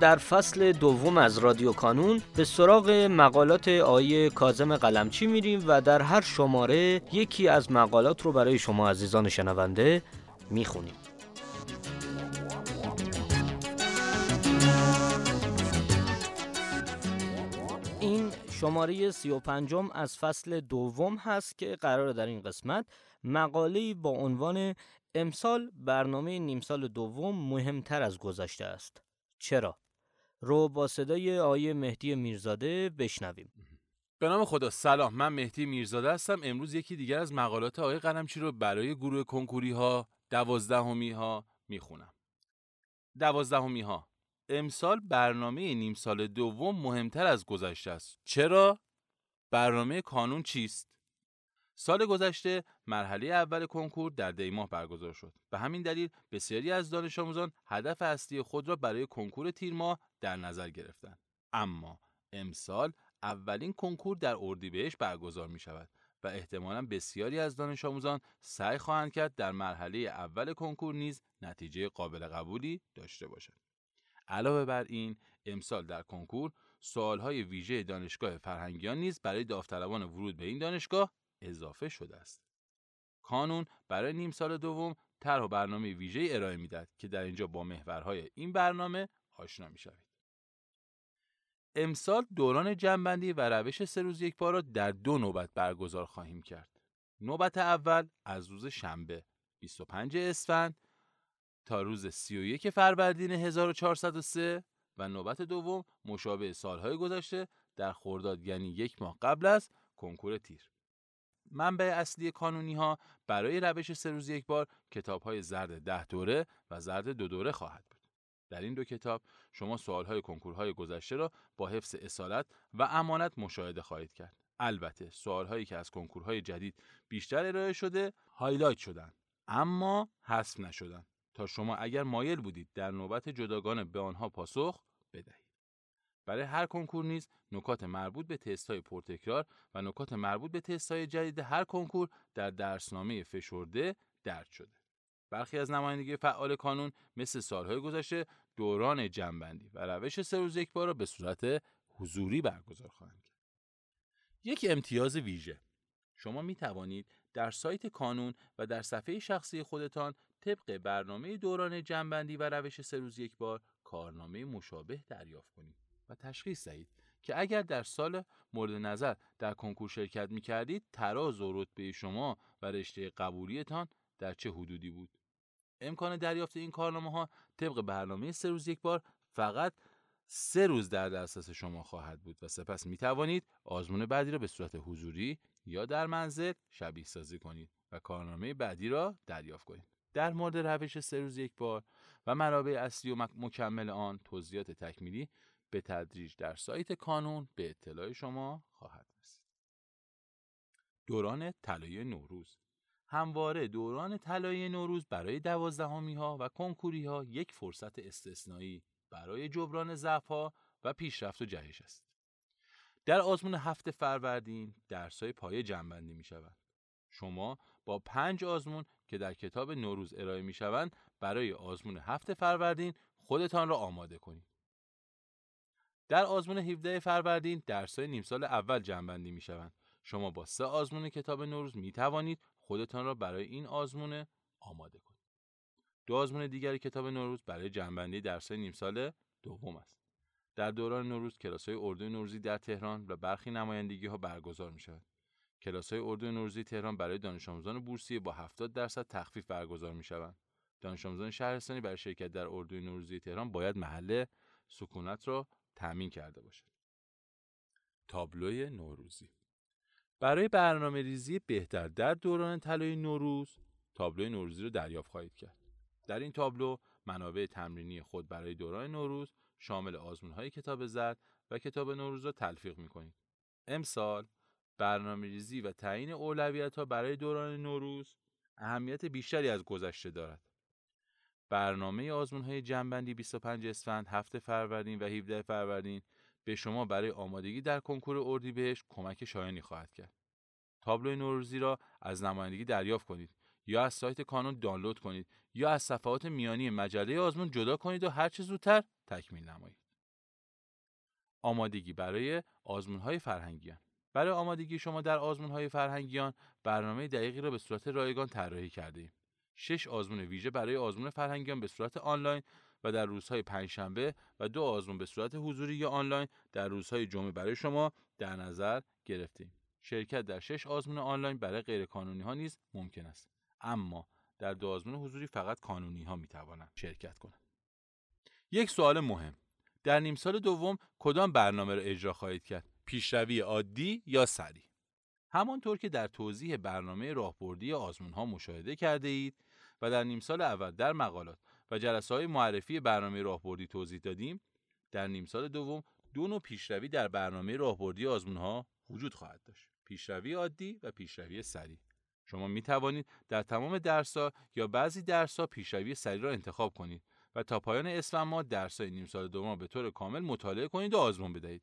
در فصل دوم از رادیو کانون به سراغ مقالات آیه کازم قلمچی میریم و در هر شماره یکی از مقالات رو برای شما عزیزان شنونده می‌خونیم این شماره سی و پنجم از فصل دوم هست که قرار در این قسمت مقاله با عنوان امسال برنامه نیم سال دوم مهمتر از گذشته است چرا؟ رو با صدای آیه مهدی میرزاده بشنویم. به نام خدا سلام. من مهدی میرزاده هستم. امروز یکی دیگر از مقالات آقای قلمچی رو برای گروه کنکوری ها دوازدهمی ها می‌خونم. دوازدهمی ها امسال برنامه نیم سال دوم مهمتر از گذشته است. چرا؟ برنامه کانون چیست؟ سال گذشته مرحله اول کنکور در دیماه برگزار شد. به همین دلیل بسیاری از دانش آموزان هدف اصلی خود را برای کنکور تیر ماه در نظر گرفتند. اما امسال اولین کنکور در اردیبهشت برگزار می شود و احتمالا بسیاری از دانش آموزان سعی خواهند کرد در مرحله اول کنکور نیز نتیجه قابل قبولی داشته باشند. علاوه بر این امسال در کنکور سوالهای ویژه دانشگاه فرهنگیان نیز برای داوطلبان ورود به این دانشگاه اضافه شده است. کانون برای نیم سال دوم طرح و برنامه ویژه ارائه می‌دهد که در اینجا با محورهای این برنامه آشنا می‌شوید. امسال دوران جنبندی و روش سه روز یک بار را در دو نوبت برگزار خواهیم کرد. نوبت اول از روز شنبه 25 اسفند تا روز 31 فروردین 1403 و نوبت دوم مشابه سالهای گذشته در خرداد یعنی یک ماه قبل از کنکور تیر. منبع اصلی کانونی ها برای روش سه روز یک بار کتاب های زرد ده دوره و زرد دو دوره خواهد بود. در این دو کتاب شما سوال های کنکورهای گذشته را با حفظ اصالت و امانت مشاهده خواهید کرد. البته سوال هایی که از کنکورهای جدید بیشتر ارائه شده highlight شدن اما حذف نشدن تا شما اگر مایل بودید در نوبت جداگانه به آنها پاسخ بدهید. برای هر کنکور نیز نکات مربوط به تست‌های پرتکرار و نکات مربوط به تست‌های جدید هر کنکور در درسنامه فشرده درج شده. برخی از نمایندگی فعال کانون مثل سالهای گذشته دوران جمع‌بندی و روش سه روز یک بار را به صورت حضوری برگزار خواهند کرد. یک امتیاز ویژه شما می توانید در سایت کانون و در صفحه شخصی خودتان طبق برنامه دوران جنبندی و روش سه روز یک بار کارنامه مشابه دریافت کنید. و تشخیص دهید که اگر در سال مورد نظر در کنکور شرکت می کردید تراز و رتبه شما و رشته قبولیتان در چه حدودی بود؟ امکان دریافت این کارنامه ها طبق برنامه سه روز یک بار فقط سه روز در دسترس شما خواهد بود و سپس می توانید آزمون بعدی را به صورت حضوری یا در منزل شبیه سازی کنید و کارنامه بعدی را دریافت کنید. در مورد روش سه روز یک بار و منابع اصلی و مکمل آن توضیحات تکمیلی به تدریج در سایت کانون به اطلاع شما خواهد رسید. دوران طلایی نوروز همواره دوران طلایی نوروز برای دوازدهمی ها و کنکوری ها یک فرصت استثنایی برای جبران ضعف ها و پیشرفت و جهش است. در آزمون هفته فروردین های پایه جنبندی می شود. شما با پنج آزمون که در کتاب نوروز ارائه می شوند برای آزمون هفته فروردین خودتان را آماده کنید. در آزمون 17 فروردین درس‌های نیم سال اول جمع‌بندی می‌شوند. شما با سه آزمون کتاب نوروز می توانید خودتان را برای این آزمون آماده کنید. دو آزمون دیگر کتاب نوروز برای جمع‌بندی درس‌های نیم سال دوم است. در دوران نوروز کلاس‌های اردو نوروزی در تهران و برخی نمایندگی ها برگزار می شود. کلاس های اردو نوروزی تهران برای دانش آموزان بورسیه با 70 درصد تخفیف برگزار می شوند. دانش آموزان شهرستانی برای شرکت در اردو نوروزی تهران باید محل سکونت را تأمین کرده باشد. تابلوی نوروزی برای برنامه ریزی بهتر در دوران طلای نوروز تابلو نوروزی رو دریافت خواهید کرد. در این تابلو منابع تمرینی خود برای دوران نوروز شامل آزمون های کتاب زرد و کتاب نوروز را تلفیق می کنید. امسال برنامه ریزی و تعیین اولویت ها برای دوران نوروز اهمیت بیشتری از گذشته دارد. برنامه آزمون های جنبندی 25 اسفند، 7 فروردین و 17 فروردین به شما برای آمادگی در کنکور اردیبهشت کمک شایانی خواهد کرد. تابلو نوروزی را از نمایندگی دریافت کنید یا از سایت کانون دانلود کنید یا از صفحات میانی مجله آزمون جدا کنید و هر چه زودتر تکمیل نمایید. آمادگی برای آزمون های فرهنگیان برای آمادگی شما در آزمون های فرهنگیان برنامه دقیقی را به صورت رایگان طراحی کرده ایم. شش آزمون ویژه برای آزمون فرهنگیان به صورت آنلاین و در روزهای پنجشنبه و دو آزمون به صورت حضوری یا آنلاین در روزهای جمعه برای شما در نظر گرفتیم. شرکت در شش آزمون آنلاین برای غیرکانونی ها نیز ممکن است. اما در دو آزمون حضوری فقط کانونی ها می توانند شرکت کنند. یک سوال مهم در نیم سال دوم کدام برنامه را اجرا خواهید کرد؟ پیشروی عادی یا سریع؟ همانطور که در توضیح برنامه راهبردی آزمون ها مشاهده کرده اید و در نیم سال اول در مقالات و جلسه های معرفی برنامه راهبردی توضیح دادیم در نیم سال دوم دو نوع پیشروی در برنامه راهبردی آزمون ها وجود خواهد داشت. پیشروی عادی و پیشروی سریع. شما می توانید در تمام درسها یا بعضی درسها پیشروی سریع را انتخاب کنید و تا پایان اسفند ماه درسهای نیم سال دوم به طور کامل مطالعه کنید و آزمون بدهید.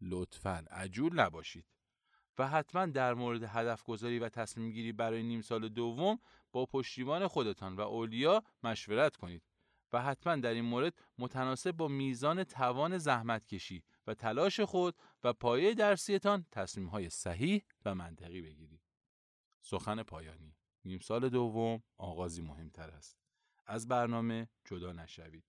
لطفا عجول نباشید. و حتما در مورد هدف گذاری و تصمیم گیری برای نیم سال دوم با پشتیبان خودتان و اولیا مشورت کنید و حتما در این مورد متناسب با میزان توان زحمت کشی و تلاش خود و پایه درسیتان تصمیم های صحیح و منطقی بگیرید. سخن پایانی نیم سال دوم آغازی مهمتر است. از برنامه جدا نشوید.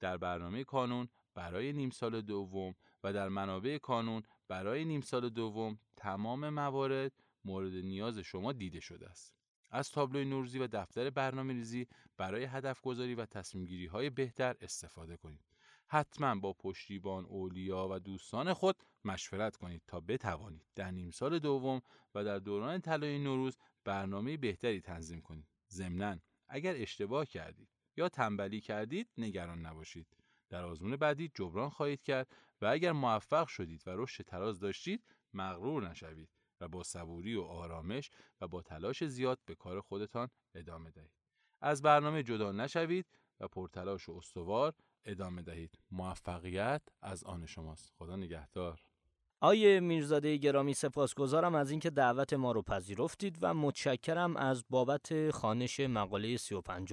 در برنامه کانون برای نیم سال دوم و در منابع کانون برای نیم سال دوم تمام موارد مورد نیاز شما دیده شده است. از تابلوی نوروزی و دفتر برنامه ریزی برای هدف گذاری و تصمیم گیری های بهتر استفاده کنید. حتما با پشتیبان اولیا و دوستان خود مشورت کنید تا بتوانید در نیم سال دوم و در دوران طلای نوروز برنامه بهتری تنظیم کنید. ضمناً اگر اشتباه کردید یا تنبلی کردید نگران نباشید. در آزمون بعدی جبران خواهید کرد و اگر موفق شدید و رشد تراز داشتید مغرور نشوید و با صبوری و آرامش و با تلاش زیاد به کار خودتان ادامه دهید. از برنامه جدا نشوید و پرتلاش و استوار ادامه دهید. موفقیت از آن شماست. خدا نگهدار. آیه میرزاده گرامی سپاسگزارم از اینکه دعوت ما رو پذیرفتید و متشکرم از بابت خانش مقاله 35